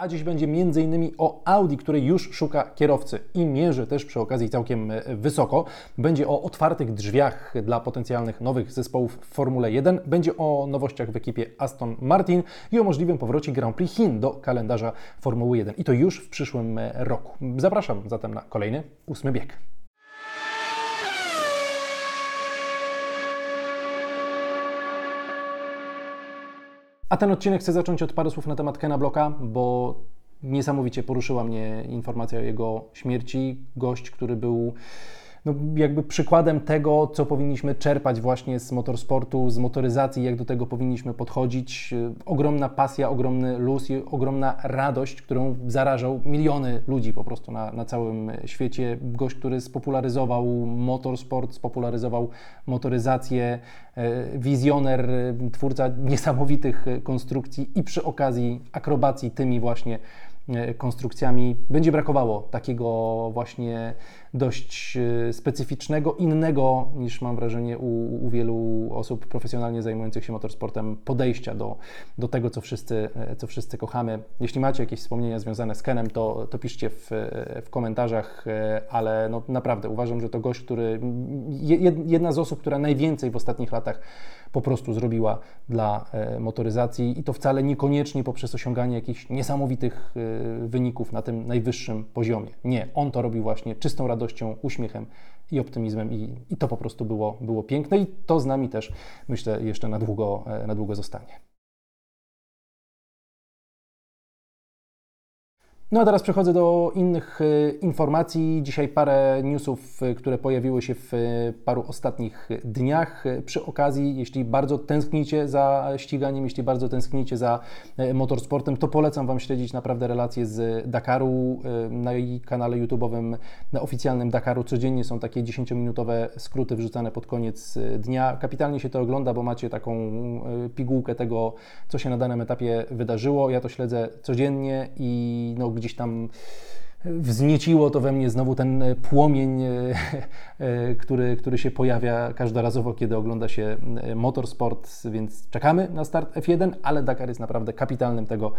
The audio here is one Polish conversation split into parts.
A dziś będzie m.in. o Audi, który już szuka kierowcy i mierzy też przy okazji całkiem e, wysoko. Będzie o otwartych drzwiach dla potencjalnych nowych zespołów w Formule 1. Będzie o nowościach w ekipie Aston Martin i o możliwym powrocie Grand Prix Chin do kalendarza Formuły 1. I to już w przyszłym e, roku. Zapraszam zatem na kolejny ósmy bieg. A ten odcinek chcę zacząć od paru słów na temat Kena Bloka, bo niesamowicie poruszyła mnie informacja o jego śmierci. Gość, który był no, jakby przykładem tego, co powinniśmy czerpać właśnie z motorsportu, z motoryzacji, jak do tego powinniśmy podchodzić. Ogromna pasja, ogromny luz i ogromna radość, którą zarażał miliony ludzi po prostu na, na całym świecie. Gość, który spopularyzował motorsport, spopularyzował motoryzację, e, wizjoner, twórca niesamowitych konstrukcji i przy okazji akrobacji tymi właśnie E, konstrukcjami. Będzie brakowało takiego właśnie dość e, specyficznego, innego niż mam wrażenie u, u wielu osób profesjonalnie zajmujących się motorsportem podejścia do, do tego, co wszyscy, e, co wszyscy kochamy. Jeśli macie jakieś wspomnienia związane z Kenem, to, to piszcie w, w komentarzach, ale no naprawdę uważam, że to gość, który jedna z osób, która najwięcej w ostatnich latach po prostu zrobiła dla motoryzacji i to wcale niekoniecznie poprzez osiąganie jakichś niesamowitych wyników na tym najwyższym poziomie. Nie, on to robił właśnie czystą radością, uśmiechem i optymizmem i, i to po prostu było, było piękne i to z nami też myślę jeszcze na długo, e, na długo zostanie. No a teraz przechodzę do innych e, informacji. Dzisiaj parę newsów, e, które pojawiły się w e, paru ostatnich dniach. Przy okazji, jeśli bardzo tęsknicie za ściganiem, jeśli bardzo tęsknicie za motorsportem, to polecam Wam śledzić naprawdę relacje z Dakaru na jej kanale YouTube'owym, na oficjalnym Dakaru. Codziennie są takie 10-minutowe skróty wrzucane pod koniec dnia. Kapitalnie się to ogląda, bo macie taką pigułkę tego, co się na danym etapie wydarzyło. Ja to śledzę codziennie i no, gdzieś tam wznieciło to we mnie znowu ten płomień, e, e, który, który się pojawia każdorazowo, kiedy ogląda się e, motorsport, więc czekamy na start F1, ale Dakar jest naprawdę kapitalnym tego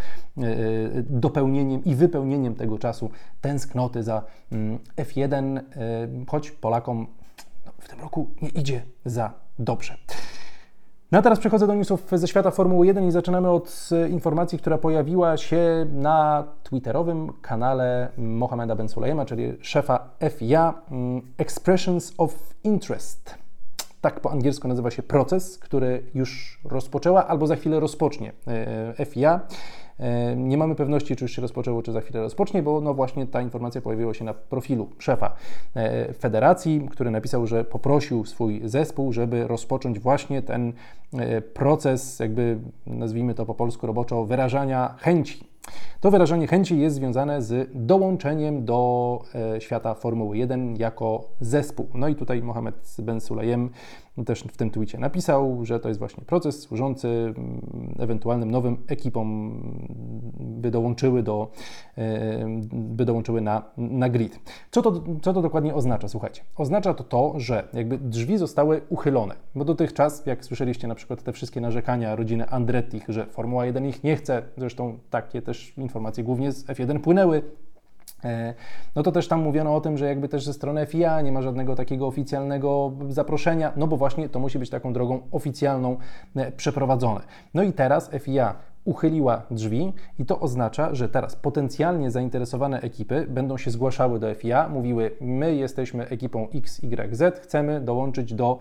dopełnieniem i wypełnieniem tego czasu tęsknoty za mm, F1, choć Polakom no, w tym roku nie idzie za dobrze. No a teraz przechodzę do newsów ze świata Formuły 1 i zaczynamy od e, informacji, która pojawiła się na twitterowym kanale Mohameda Ben Sulejema, czyli szefa FIA mm, Expressions of Interest. Tak po angielsku nazywa się proces, który już rozpoczęła albo za chwilę rozpocznie e, FIA. E, nie mamy pewności, czy już się rozpoczęło, czy za chwilę rozpocznie, bo no właśnie ta informacja pojawiła się na profilu szefa e, federacji, który napisał, że poprosił swój zespół, żeby rozpocząć właśnie ten e, proces, jakby nazwijmy to po polsku roboczo, wyrażania chęci to wyrażenie chęci jest związane z dołączeniem do e, świata Formuły 1 jako zespół. No i tutaj Mohamed Ben Sulayem też w tym tweetie napisał, że to jest właśnie proces służący mm, ewentualnym nowym ekipom, by dołączyły, do, e, by dołączyły na, na grid. Co to, co to dokładnie oznacza? Słuchajcie, oznacza to to, że jakby drzwi zostały uchylone, bo dotychczas, jak słyszeliście na przykład te wszystkie narzekania rodziny Andretti, że Formuła 1 ich nie chce, zresztą takie też informacje głównie z F1 płynęły e, no to też tam mówiono o tym, że jakby też ze strony FIA nie ma żadnego takiego oficjalnego zaproszenia, no bo właśnie to musi być taką drogą oficjalną e, przeprowadzone. No i teraz FIA uchyliła drzwi i to oznacza, że teraz potencjalnie zainteresowane ekipy będą się zgłaszały do FIA, mówiły: My jesteśmy ekipą XYZ, chcemy dołączyć do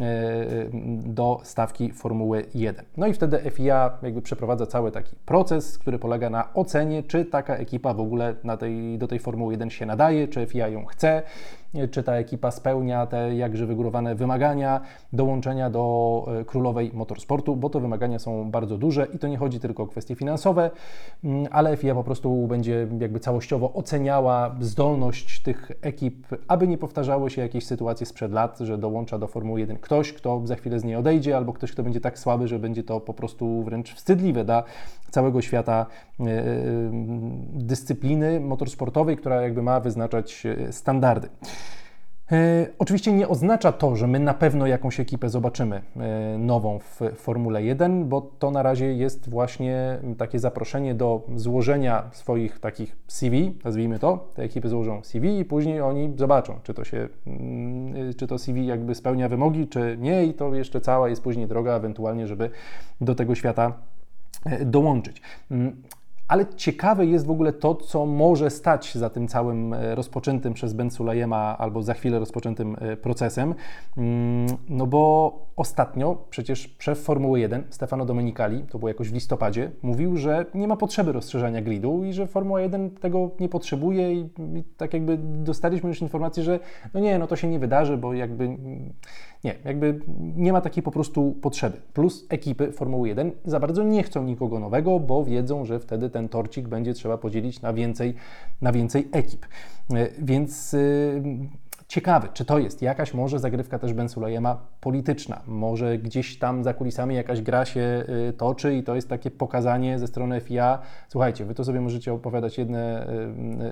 E, do stawki Formuły 1. No i wtedy FIA jakby przeprowadza cały taki proces, który polega na ocenie, czy taka ekipa w ogóle na tej, do tej Formuły 1 się nadaje, czy FIA ją chce, czy ta ekipa spełnia te jakże wygórowane wymagania dołączenia do e, królowej motorsportu, bo to wymagania są bardzo duże i to nie chodzi tylko o kwestie finansowe, mm, ale FIA po prostu będzie jakby całościowo oceniała zdolność tych ekip, aby nie powtarzały się jakieś sytuacje sprzed lat, że dołącza do Formuły 1 ktoś, kto za chwilę z niej odejdzie, albo ktoś, kto będzie tak słaby, że będzie to po prostu wręcz wstydliwe dla całego świata e, e, dyscypliny motorsportowej, która jakby ma wyznaczać standardy. E, oczywiście nie oznacza to, że my na pewno jakąś ekipę zobaczymy e, nową w Formule 1, bo to na razie jest właśnie takie zaproszenie do złożenia swoich takich CV, nazwijmy to. Te ekipy złożą CV i później oni zobaczą, czy to się, mm, czy to CV jakby spełnia wymogi, czy nie i to jeszcze cała jest później droga ewentualnie, żeby do tego świata e, dołączyć. Ale ciekawe jest w ogóle to, co może stać za tym całym e, rozpoczętym przez Ben Sulajema albo za chwilę rozpoczętym e, procesem. Mm, no bo ostatnio przecież szef Formuły 1, Stefano Domenicali, to było jakoś w listopadzie, mówił, że nie ma potrzeby rozszerzania gridu i że Formuła 1 tego nie potrzebuje i, i tak jakby dostaliśmy już informację, że no nie, no to się nie wydarzy, bo jakby nie, jakby nie ma takiej po prostu potrzeby. Plus ekipy Formuły 1 za bardzo nie chcą nikogo nowego, bo wiedzą, że wtedy ten torcik będzie trzeba podzielić na więcej, na więcej ekip. E, więc y, Ciekawy, czy to jest. Jakaś może zagrywka też Ben Sulejema polityczna, może gdzieś tam za kulisami jakaś gra się y, toczy i to jest takie pokazanie ze strony FIA, słuchajcie, wy to sobie możecie opowiadać jedne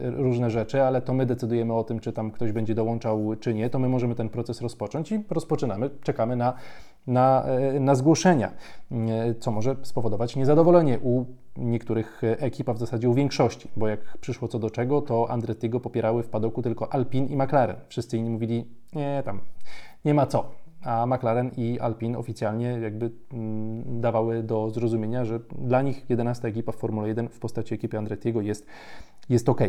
y, różne rzeczy, ale to my decydujemy o tym, czy tam ktoś będzie dołączał, czy nie, to my możemy ten proces rozpocząć i rozpoczynamy, czekamy na, na, y, na zgłoszenia, co może spowodować niezadowolenie u niektórych ekip, a w zasadzie u większości, bo jak przyszło co do czego, to Andretti'ego popierały w padoku tylko Alpine i McLaren. Wszyscy inni mówili, nie, tam nie ma co. A McLaren i Alpine oficjalnie jakby mm, dawały do zrozumienia, że dla nich 11 ekipa w Formule 1 w postaci ekipy Andrettiego jest, jest ok.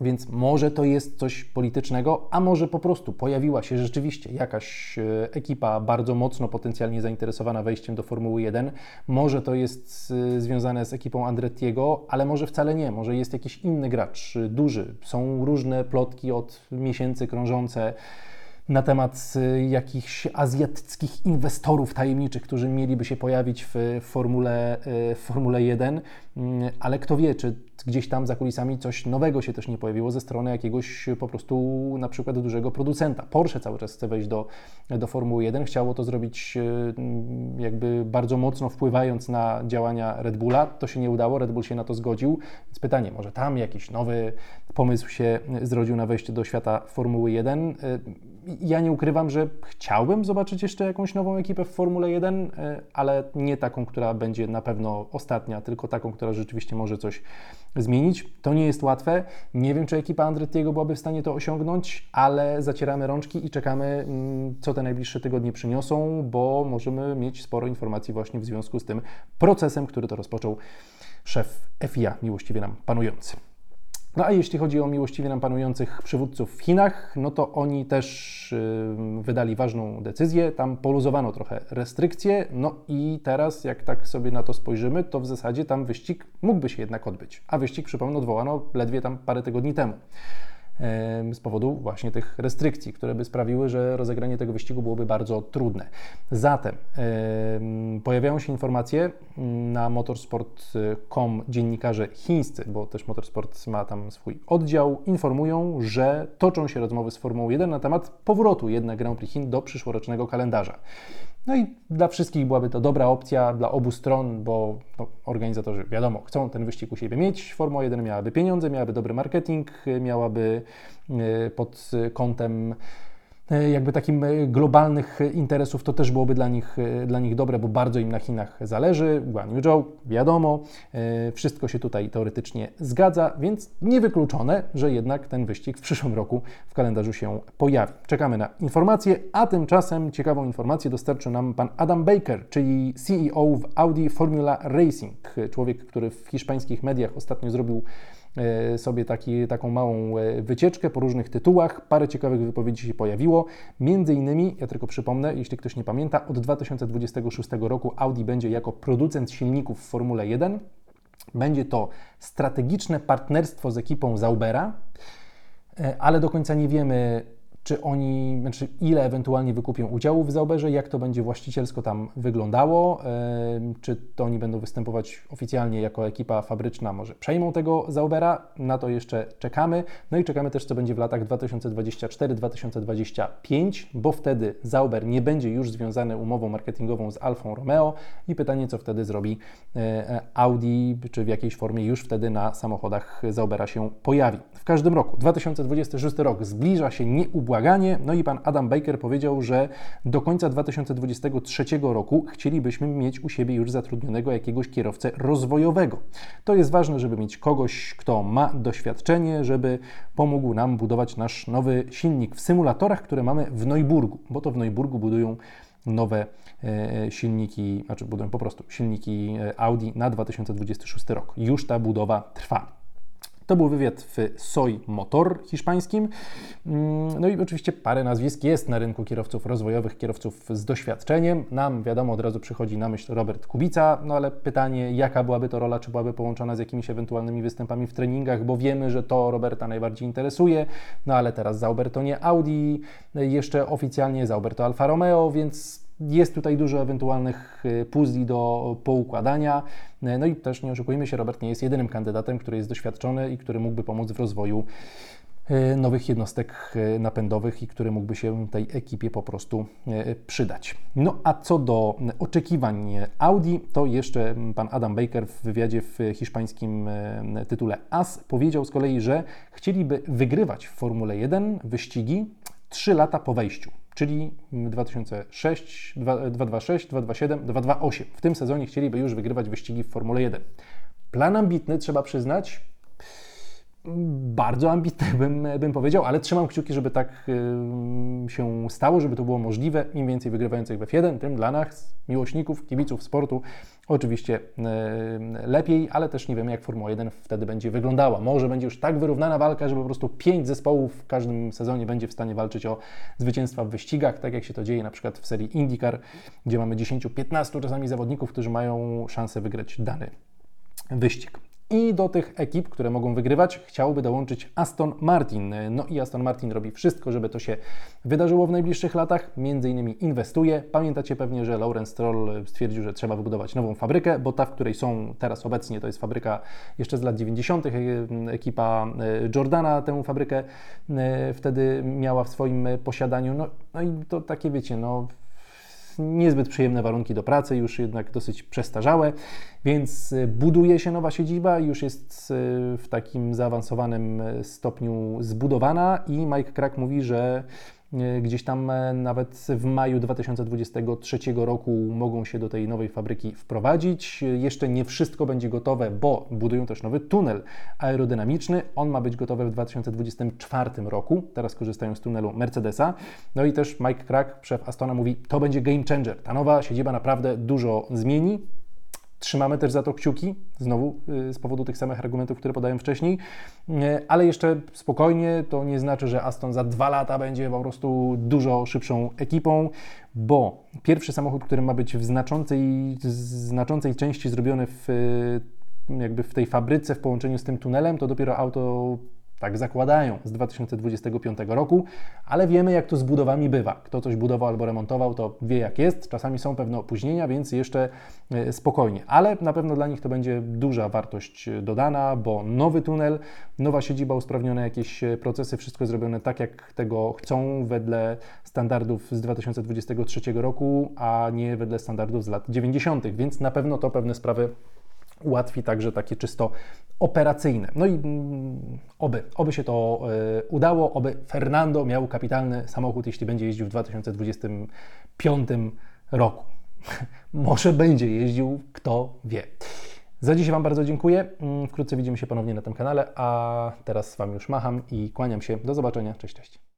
Więc może to jest coś politycznego, a może po prostu pojawiła się rzeczywiście jakaś e, ekipa bardzo mocno potencjalnie zainteresowana wejściem do Formuły 1. Może to jest e, związane z ekipą Andrettiego, ale może wcale nie. Może jest jakiś inny gracz, e, duży. Są różne plotki od miesięcy krążące na temat jakichś azjatyckich inwestorów tajemniczych, którzy mieliby się pojawić w Formule, w Formule 1, mm, ale kto wie, czy gdzieś tam za kulisami coś nowego się też nie pojawiło ze strony jakiegoś po prostu na przykład dużego producenta. Porsche cały czas chce wejść do, do Formuły 1, chciało to zrobić e, jakby bardzo mocno wpływając na działania Red Bulla, to się nie udało, Red Bull się na to zgodził, więc pytanie, może tam jakiś nowy pomysł się zrodził na wejście do świata Formuły 1. Ja nie ukrywam, że chciałbym zobaczyć jeszcze jakąś nową ekipę w Formule 1, e, ale nie taką, która będzie na pewno ostatnia, tylko taką, która rzeczywiście może coś zmienić. To nie jest łatwe. Nie wiem, czy ekipa Andrettiego byłaby w stanie to osiągnąć, ale zacieramy rączki i czekamy, mm, co te najbliższe tygodnie przyniosą, bo możemy mieć sporo informacji właśnie w związku z tym procesem, który to rozpoczął szef FIA, miłościwie nam panujący. No a jeśli chodzi o miłościwie nam panujących przywódców w Chinach, no to oni też yy, wydali ważną decyzję. Tam poluzowano trochę restrykcje, no i teraz, jak tak sobie na to spojrzymy, to w zasadzie tam wyścig mógłby się jednak odbyć. A wyścig, przypomnę, odwołano ledwie tam parę tygodni temu z powodu właśnie tych restrykcji, które by sprawiły, że rozegranie tego wyścigu byłoby bardzo trudne. Zatem pojawiają się informacje na motorsport.com dziennikarze chińscy, bo też Motorsport ma tam swój oddział, informują, że toczą się rozmowy z Formułą 1 na temat powrotu jednak Grand Prix Chin do przyszłorocznego kalendarza. No i dla wszystkich byłaby to dobra opcja, dla obu stron, bo no, organizatorzy, wiadomo, chcą ten wyścig u siebie mieć. Formuła 1 miałaby pieniądze, miałaby dobry marketing, miałaby e, pod kątem jakby takim e, globalnych interesów, to też byłoby dla nich, e, dla nich dobre, bo bardzo im na Chinach zależy. Guan Yuzhou, wiadomo, wszystko się tutaj teoretycznie zgadza, więc niewykluczone, że jednak ten wyścig w przyszłym roku w kalendarzu się pojawi. Czekamy na informacje, a tymczasem ciekawą informację dostarczył nam pan Adam Baker, czyli CEO w Audi Formula Racing, człowiek, który w hiszpańskich mediach ostatnio zrobił E, sobie taki, taką małą e, wycieczkę po różnych tytułach. Parę ciekawych wypowiedzi się pojawiło. Między innymi, ja tylko przypomnę, jeśli ktoś nie pamięta, od 2026 roku Audi będzie jako producent silników w Formule 1. Będzie to strategiczne partnerstwo z ekipą Zaubera, e, ale do końca nie wiemy, czy oni, znaczy ile ewentualnie wykupią udziałów w Zauberze, jak to będzie właścicielsko tam wyglądało, czy to oni będą występować oficjalnie jako ekipa fabryczna, może przejmą tego Zaubera, na to jeszcze czekamy. No i czekamy też, co będzie w latach 2024-2025, bo wtedy Zauber nie będzie już związany umową marketingową z Alfą Romeo i pytanie, co wtedy zrobi e, e, Audi, czy w jakiejś formie już wtedy na samochodach Zaubera się pojawi. W każdym roku, 2026 rok zbliża się nieubłaganie błaganie. No i pan Adam Baker powiedział, że do końca 2023 roku chcielibyśmy mieć u siebie już zatrudnionego jakiegoś kierowcę rozwojowego. To jest ważne, żeby mieć kogoś, kto ma doświadczenie, żeby pomógł nam budować nasz nowy silnik w symulatorach, które mamy w Neuburgu, bo to w Neuburgu budują nowe e, silniki, znaczy budują po prostu silniki e, Audi na 2026 rok. Już ta budowa trwa. To był wywiad w Soy Motor hiszpańskim. Mm, no i oczywiście parę nazwisk jest na rynku kierowców rozwojowych, kierowców z doświadczeniem. Nam wiadomo, od razu przychodzi na myśl Robert Kubica, no ale pytanie, jaka byłaby to rola, czy byłaby połączona z jakimiś ewentualnymi występami w treningach, bo wiemy, że to Roberta najbardziej interesuje, no ale teraz Zauber to nie Audi, jeszcze oficjalnie Zauber to Alfa Romeo, więc jest tutaj dużo ewentualnych y, puzli do poukładania. Y, no i też nie oszukujmy się, Robert nie jest jedynym kandydatem, który jest doświadczony i który mógłby pomóc w rozwoju y, nowych jednostek napędowych i który mógłby się tej ekipie po prostu przydać. No a co do oczekiwań Audi, to jeszcze pan Adam Baker w wywiadzie w hiszpańskim tytule AS powiedział z kolei, że chcieliby wygrywać w Formule 1 wyścigi 3 lata po wejściu czyli 2006, 226, 227, 228. W tym sezonie chcieliby już wygrywać wyścigi w Formule 1. Plan ambitny, trzeba przyznać, bardzo ambitny bym, bym powiedział, ale trzymam kciuki, żeby tak y, się stało, żeby to było możliwe. Im więcej wygrywających w F1, tym dla nas, miłośników, kibiców sportu, oczywiście y, lepiej, ale też nie wiemy, jak Formuła 1 wtedy będzie wyglądała. Może będzie już tak wyrównana walka, że po prostu pięć zespołów w każdym sezonie będzie w stanie walczyć o zwycięstwa w wyścigach, tak jak się to dzieje na przykład w serii IndyCar, gdzie mamy 10-15 czasami zawodników, którzy mają szansę wygrać dany wyścig. I do tych ekip, które mogą wygrywać, chciałby dołączyć Aston Martin. No i Aston Martin robi wszystko, żeby to się wydarzyło w najbliższych latach. Między innymi inwestuje. Pamiętacie pewnie, że Lawrence Stroll stwierdził, że trzeba wybudować nową fabrykę, bo ta, w której są teraz obecnie, to jest fabryka jeszcze z lat 90. Ekipa e, Jordana tę fabrykę e, wtedy miała w swoim posiadaniu. No, no i to takie wiecie, no niezbyt przyjemne warunki do pracy, już jednak dosyć przestarzałe, więc y, buduje się nowa siedziba, już jest y, w takim zaawansowanym y, stopniu zbudowana i Mike Crack mówi, że E, gdzieś tam e, nawet w maju 2023 roku mogą się do tej nowej fabryki wprowadzić. Jeszcze nie wszystko będzie gotowe, bo budują też nowy tunel aerodynamiczny. On ma być gotowy w 2024 roku. Teraz korzystają z tunelu Mercedesa. No i też Mike Crack, szef Astona, mówi, to będzie game changer. Ta nowa siedziba naprawdę dużo zmieni. Trzymamy też za to kciuki, znowu y, z powodu tych samych argumentów, które podałem wcześniej, y, ale jeszcze spokojnie, to nie znaczy, że Aston za dwa lata będzie po prostu dużo szybszą ekipą, bo pierwszy samochód, który ma być w znaczącej, znaczącej części zrobiony w jakby w tej fabryce w połączeniu z tym tunelem, to dopiero auto tak zakładają z 2025 roku, ale wiemy, jak to z budowami bywa. Kto coś budował albo remontował, to wie, jak jest. Czasami są pewne opóźnienia, więc jeszcze e, spokojnie. Ale na pewno dla nich to będzie duża wartość dodana, bo nowy tunel, nowa siedziba, usprawnione jakieś procesy, wszystko zrobione tak, jak tego chcą, wedle standardów z 2023 roku, a nie wedle standardów z lat 90., więc na pewno to pewne sprawy ułatwi także takie czysto operacyjne. No i mm, oby, oby się to y, udało, oby Fernando miał kapitalny samochód, jeśli będzie jeździł w 2025 roku. Może będzie jeździł, kto wie. Za dzisiaj Wam bardzo dziękuję. Mm, wkrótce widzimy się ponownie na tym kanale, a teraz z Wami już macham i kłaniam się. Do zobaczenia. Cześć, cześć.